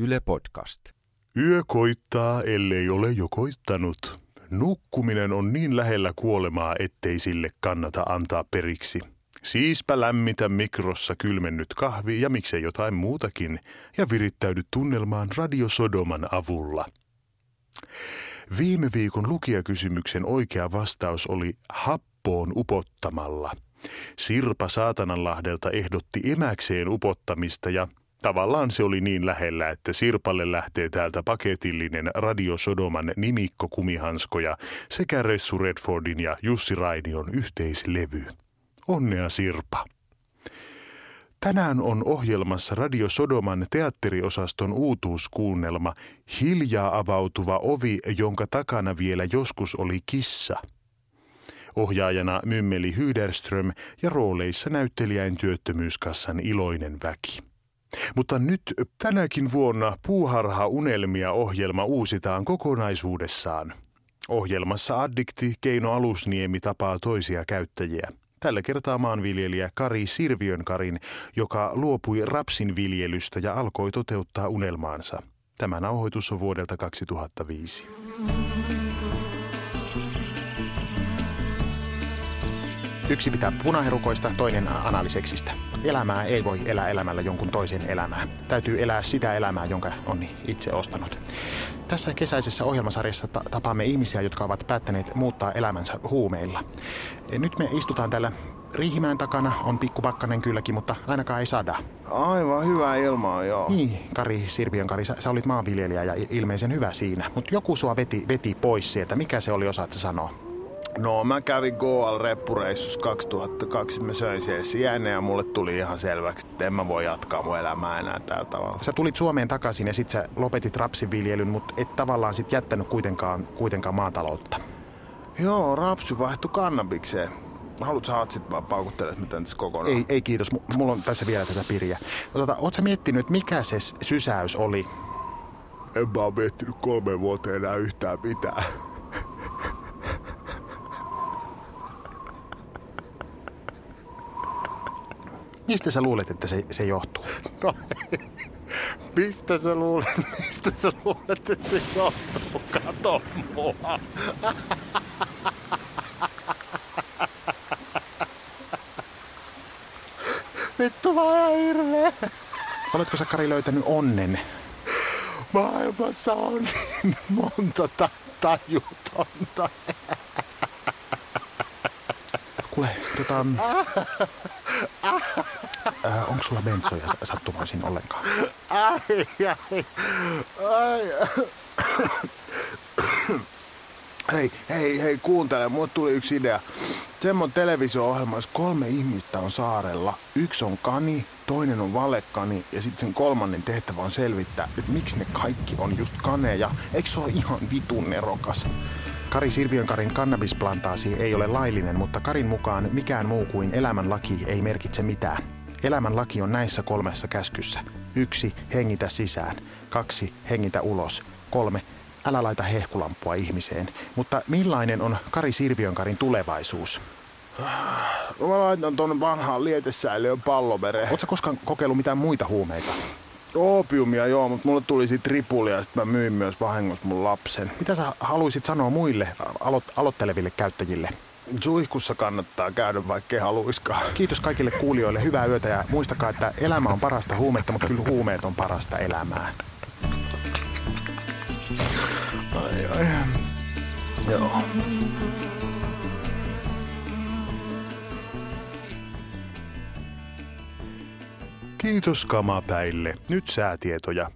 Yle Podcast. Yö koittaa, ellei ole jo koittanut. Nukkuminen on niin lähellä kuolemaa, ettei sille kannata antaa periksi. Siispä lämmitä mikrossa kylmennyt kahvi ja miksei jotain muutakin, ja virittäydy tunnelmaan radiosodoman avulla. Viime viikon lukijakysymyksen oikea vastaus oli happoon upottamalla. Sirpa Saatananlahdelta ehdotti emäkseen upottamista ja Tavallaan se oli niin lähellä, että Sirpalle lähtee täältä paketillinen Radio Sodoman nimikko kumihanskoja sekä Ressu Redfordin ja Jussi Rainion yhteislevy. Onnea Sirpa! Tänään on ohjelmassa Radio Sodoman teatteriosaston uutuuskuunnelma Hiljaa avautuva ovi, jonka takana vielä joskus oli kissa. Ohjaajana Mymmeli Hyderström ja rooleissa näyttelijäin työttömyyskassan iloinen väki. Mutta nyt tänäkin vuonna Puuharha Unelmia ohjelma uusitaan kokonaisuudessaan. Ohjelmassa addikti Keino Alusniemi tapaa toisia käyttäjiä. Tällä kertaa maanviljelijä Kari Sirviön Karin, joka luopui rapsin viljelystä ja alkoi toteuttaa unelmaansa. Tämä nauhoitus on vuodelta 2005. Yksi pitää punaherukoista, toinen analiseksistä. Elämää ei voi elää elämällä jonkun toisen elämää. Täytyy elää sitä elämää, jonka on itse ostanut. Tässä kesäisessä ohjelmasarjassa ta- tapaamme ihmisiä, jotka ovat päättäneet muuttaa elämänsä huumeilla. Nyt me istutaan täällä Riihimäen takana, on pikkupakkanen kylläkin, mutta ainakaan ei sada. Aivan hyvä ilmaa, joo. Niin, Kari Sirviön Kari, sä, sä olit maanviljelijä ja ilmeisen hyvä siinä, mutta joku sua veti, veti pois sieltä. Mikä se oli, osaat sanoa? No mä kävin Goal-reppureissus 2002. Mä söin siellä ja mulle tuli ihan selväksi, että en mä voi jatkaa mun elämää enää tällä tavalla. Sä tulit Suomeen takaisin ja sit sä lopetit rapsinviljelyn, mutta et tavallaan sit jättänyt kuitenkaan, kuitenkaan maataloutta. Joo, rapsi vaihtui kannabikseen. Haluat sä sit vaan paukuttelet, miten tässä kokonaan? Ei, ei kiitos, mulla on tässä vielä tätä piriä. Tota, oot sä miettinyt, mikä se sysäys oli? En mä oo miettinyt kolme vuoteen enää yhtään mitään. Mistä sä luulet, että se, se johtuu? No, mistä sä luulet, mistä sä luulet, että se johtuu? Kato mua. Vittu mä oon hirveä. Oletko sä Kari löytänyt onnen? Maailmassa on niin monta ta- tajutonta. Kuule, tota... Äh, onko sulla bensoja sattumaisin ollenkaan? Ai, ai, ai. Hei, hei, hei, kuuntele, mulle tuli yksi idea. Semmoinen televisio-ohjelma, jos kolme ihmistä on saarella. Yksi on kani, toinen on valekani ja sitten sen kolmannen tehtävä on selvittää, että miksi ne kaikki on just kaneja. Eikö se ole ihan vitun nerokas? Kari Sirviön Karin kannabisplantaasi ei ole laillinen, mutta Karin mukaan mikään muu kuin elämänlaki ei merkitse mitään. Elämänlaki on näissä kolmessa käskyssä. Yksi, hengitä sisään. Kaksi, hengitä ulos. Kolme, älä laita hehkulampua ihmiseen. Mutta millainen on Kari Sirviön Karin tulevaisuus? No mä laitan tuonne vanhaan lietesäiliön pallomere. Oletko koskaan kokeillut mitään muita huumeita? Oopiumia joo, mutta mulle tuli siitä ripulia ja sitten mä myin myös vahingossa mun lapsen. Mitä sä haluaisit sanoa muille alo- aloitteleville käyttäjille? Suihkussa kannattaa käydä, vaikkei haluiskaan. Kiitos kaikille kuulijoille, hyvää yötä ja muistakaa, että elämä on parasta huumetta, mutta kyllä huumeet on parasta elämää. Ai ai. Joo. Kiitos kamapäille. Nyt säätietoja.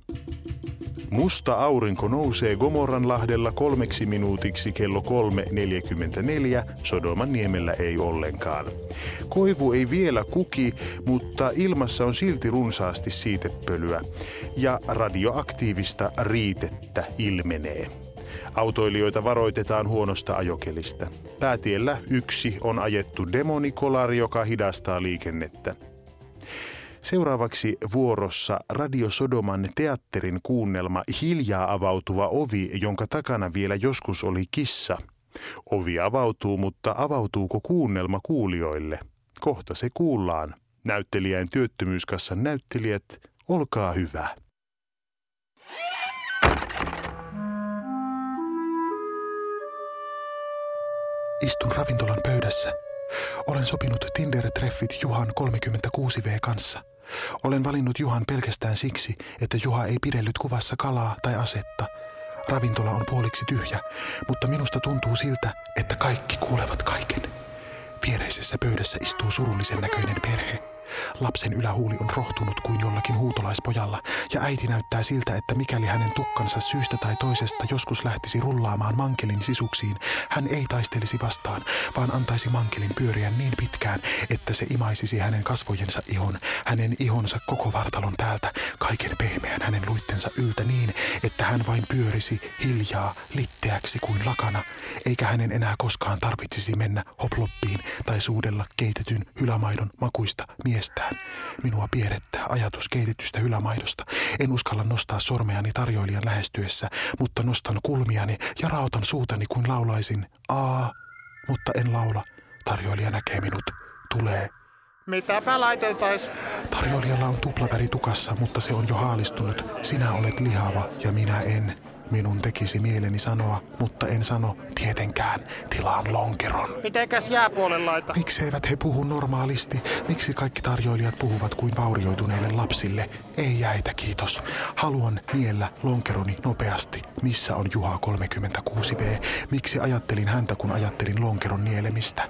Musta aurinko nousee Gomorranlahdella kolmeksi minuutiksi kello 3.44, Sodoman niemellä ei ollenkaan. Koivu ei vielä kuki, mutta ilmassa on silti runsaasti siitepölyä ja radioaktiivista riitettä ilmenee. Autoilijoita varoitetaan huonosta ajokelista. Päätiellä yksi on ajettu demonikolari, joka hidastaa liikennettä. Seuraavaksi vuorossa Radio Sodoman teatterin kuunnelma Hiljaa avautuva ovi, jonka takana vielä joskus oli kissa. Ovi avautuu, mutta avautuuko kuunnelma kuulijoille? Kohta se kuullaan. Näyttelijän työttömyyskassan näyttelijät, olkaa hyvä. Istun ravintolan pöydässä. Olen sopinut Tinder-treffit Juhan 36V kanssa. Olen valinnut Juhan pelkästään siksi, että Juha ei pidellyt kuvassa kalaa tai asetta. Ravintola on puoliksi tyhjä, mutta minusta tuntuu siltä, että kaikki kuulevat kaiken. Viereisessä pöydässä istuu surullisen näköinen perhe. Lapsen ylähuuli on rohtunut kuin jollakin huutolaispojalla, ja äiti näyttää siltä, että mikäli hänen tukkansa syystä tai toisesta joskus lähtisi rullaamaan mankelin sisuksiin, hän ei taistelisi vastaan, vaan antaisi mankelin pyöriä niin pitkään, että se imaisisi hänen kasvojensa ihon, hänen ihonsa koko vartalon päältä, kaiken pehmeän hänen luittensa yltä niin, että hän vain pyörisi hiljaa, litteäksi kuin lakana, eikä hänen enää koskaan tarvitsisi mennä hoploppiin tai suudella keitetyn hylämaidon makuista mies itsestään. Minua pierettää ajatus keitetystä hylämaidosta. En uskalla nostaa sormeani tarjoilijan lähestyessä, mutta nostan kulmiani ja rautan suutani kuin laulaisin aa, mutta en laula. Tarjoilija näkee minut. Tulee. Mitäpä laiteltais? Tarjoilijalla on tuplaväri tukassa, mutta se on jo haalistunut. Sinä olet lihava ja minä en. Minun tekisi mieleni sanoa, mutta en sano tietenkään. Tilaan lonkeron. Mitenkäs jääpuolen laita? Miksi eivät he puhu normaalisti? Miksi kaikki tarjoilijat puhuvat kuin vaurioituneille lapsille? Ei jäitä, kiitos. Haluan niellä lonkeroni nopeasti. Missä on Juha 36V? Miksi ajattelin häntä, kun ajattelin lonkeron nielemistä?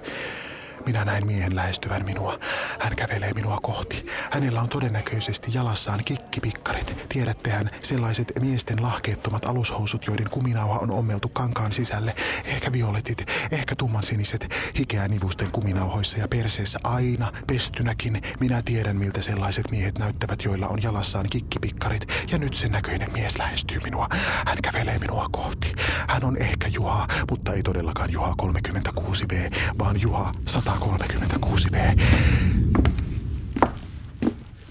Minä näin miehen lähestyvän minua. Hän kävelee minua kohti. Hänellä on todennäköisesti jalassaan kikkipikkarit. Tiedättehän sellaiset miesten lahkeettomat alushousut, joiden kuminauha on ommeltu kankaan sisälle. Ehkä violetit, ehkä tummansiniset, hikeä nivusten kuminauhoissa ja perseessä aina, pestynäkin. Minä tiedän, miltä sellaiset miehet näyttävät, joilla on jalassaan kikkipikkarit. Ja nyt sen näköinen mies lähestyy minua. Hän kävelee minua kohti. Hän on ehkä Juha, mutta ei todellakaan Juha 36V, vaan Juha 100 136V.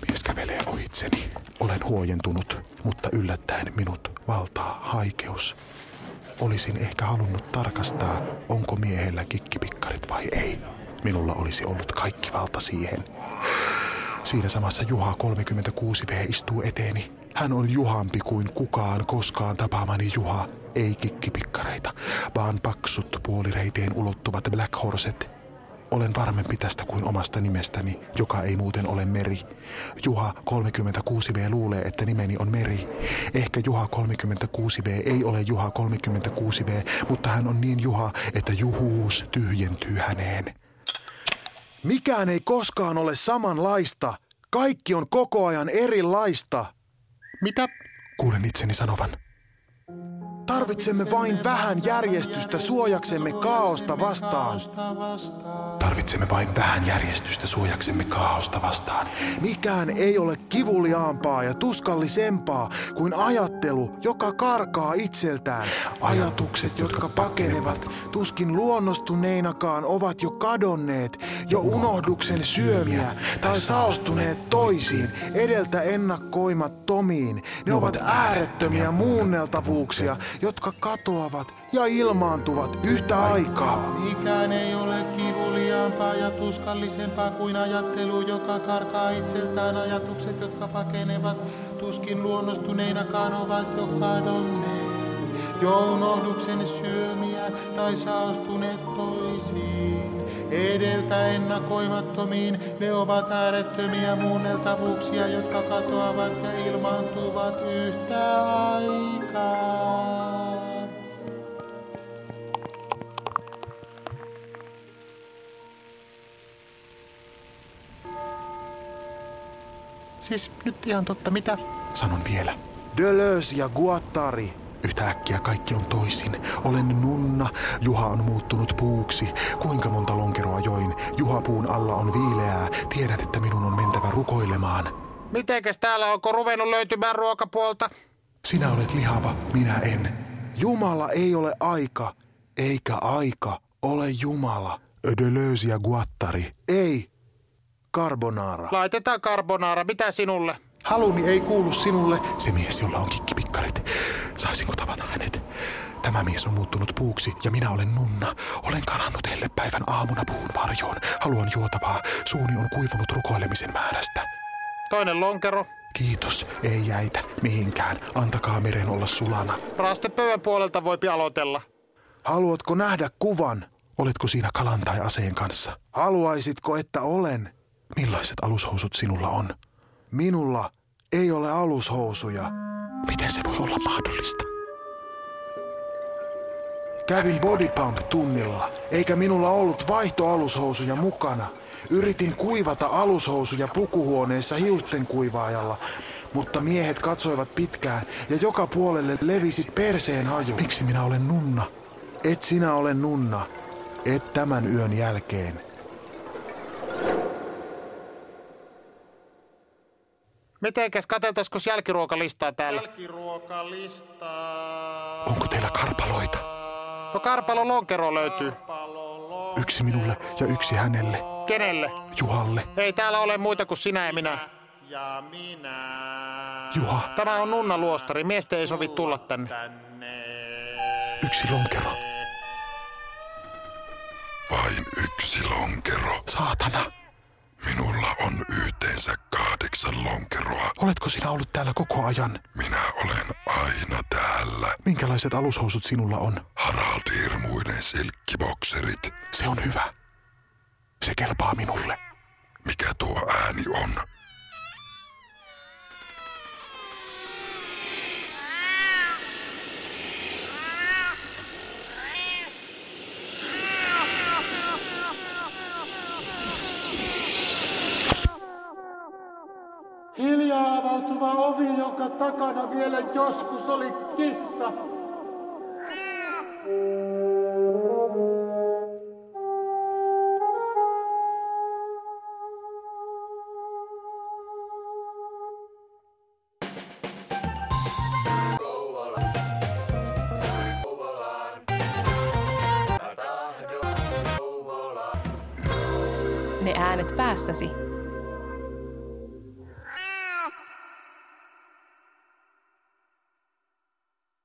Mies kävelee ohitseni. Olen huojentunut, mutta yllättäen minut valtaa haikeus. Olisin ehkä halunnut tarkastaa, onko miehellä kikkipikkarit vai ei. Minulla olisi ollut kaikki valta siihen. Siinä samassa Juha 36V istuu eteeni. Hän on juhampi kuin kukaan koskaan tapaamani Juha. Ei kikkipikkareita, vaan paksut puolireiteen ulottuvat Black Horset olen varmempi tästä kuin omasta nimestäni, joka ei muuten ole Meri. Juha 36V luulee, että nimeni on Meri. Ehkä Juha 36V ei ole Juha 36V, mutta hän on niin Juha, että juhuus tyhjentyy häneen. Mikään ei koskaan ole samanlaista. Kaikki on koko ajan erilaista. Mitä? Kuulen itseni sanovan. Tarvitsemme vain vähän järjestystä suojaksemme kaaosta vastaan. Tarvitsemme vain vähän järjestystä suojaksemme kaaosta vastaan. Mikään ei ole kivuliaampaa ja tuskallisempaa kuin ajattelu, joka karkaa itseltään. Ajatukset, jotka pakenevat, tuskin luonnostuneinakaan ovat jo kadonneet, jo unohduksen syömiä tai saostuneet toisiin, edeltä ennakkoimattomiin. Ne ovat äärettömiä muunneltavuuksia, jotka katoavat ja ilmaantuvat yhtä aikaa. Mikään ei ole kivuliaampaa ja tuskallisempaa kuin ajattelu, joka karkaa itseltään ajatukset, jotka pakenevat. Tuskin luonnostuneinakaan ovat jo kadonneet. Jo unohduksen syömiä tai saostuneet toisiin. Edeltä ennakoimattomiin ne ovat äärettömiä muunneltavuuksia, jotka katoavat ja ilmaantuvat yhtä aikaa. Siis nyt ihan totta, mitä? Sanon vielä. Deleuze ja Guattari. Yhtäkkiä kaikki on toisin. Olen nunna, Juha on muuttunut puuksi. Kuinka monta lonkeroa join? Juha puun alla on viileää. Tiedän, että minun on mentävä rukoilemaan. Mitenkäs täällä onko ruvennut löytymään ruokapuolta? Sinä olet lihava, minä en. Jumala ei ole aika, eikä aika ole Jumala. Deleuze ja Guattari. Ei, Carbonara. Laitetaan carbonara. Mitä sinulle? Haluni ei kuulu sinulle. Se mies, jolla on kikkipikkarit. Saisinko tavata hänet? Tämä mies on muuttunut puuksi ja minä olen nunna. Olen karannut päivän aamuna puun varjoon. Haluan juotavaa. Suuni on kuivunut rukoilemisen määrästä. Toinen lonkero. Kiitos, ei jäitä mihinkään. Antakaa meren olla sulana. Raastepöydän puolelta voipi aloitella. Haluatko nähdä kuvan? Oletko siinä kalan tai aseen kanssa? Haluaisitko, että olen? Millaiset alushousut sinulla on? Minulla ei ole alushousuja. Miten se voi olla mahdollista? Kävin bodypump-tunnilla, eikä minulla ollut vaihtoalushousuja mukana. Yritin kuivata alushousuja pukuhuoneessa hiusten kuivaajalla, mutta miehet katsoivat pitkään ja joka puolelle levisi perseen haju. Miksi minä olen nunna? Et sinä ole nunna. Et tämän yön jälkeen. Mitenkäs katseltaisiko jälkiruokalistaa täällä? Jälkiruokalistaa. Onko teillä karpaloita? No karpalo lonkero löytyy. Yksi minulle ja yksi hänelle. Kenelle? Juhalle. Ei täällä ole muita kuin sinä ja minä. Ja minä Juha, Tämä on Nunna Luostari. Miesten ei sovi tulla tänne. tänne. yksi lonkero. Vain yksi lonkero. Saatana. Minulla on yhteensä kahdeksan lonkeroa. Oletko sinä ollut täällä koko ajan? Minä olen aina täällä. Minkälaiset alushousut sinulla on? Harald Hirmuinen silkkibokserit. Se on hyvä. Se kelpaa minulle. Mikä tuo ääni on? Hiljaa avautuva ovi, jonka takana vielä joskus oli kissa. Ne äänet päässäsi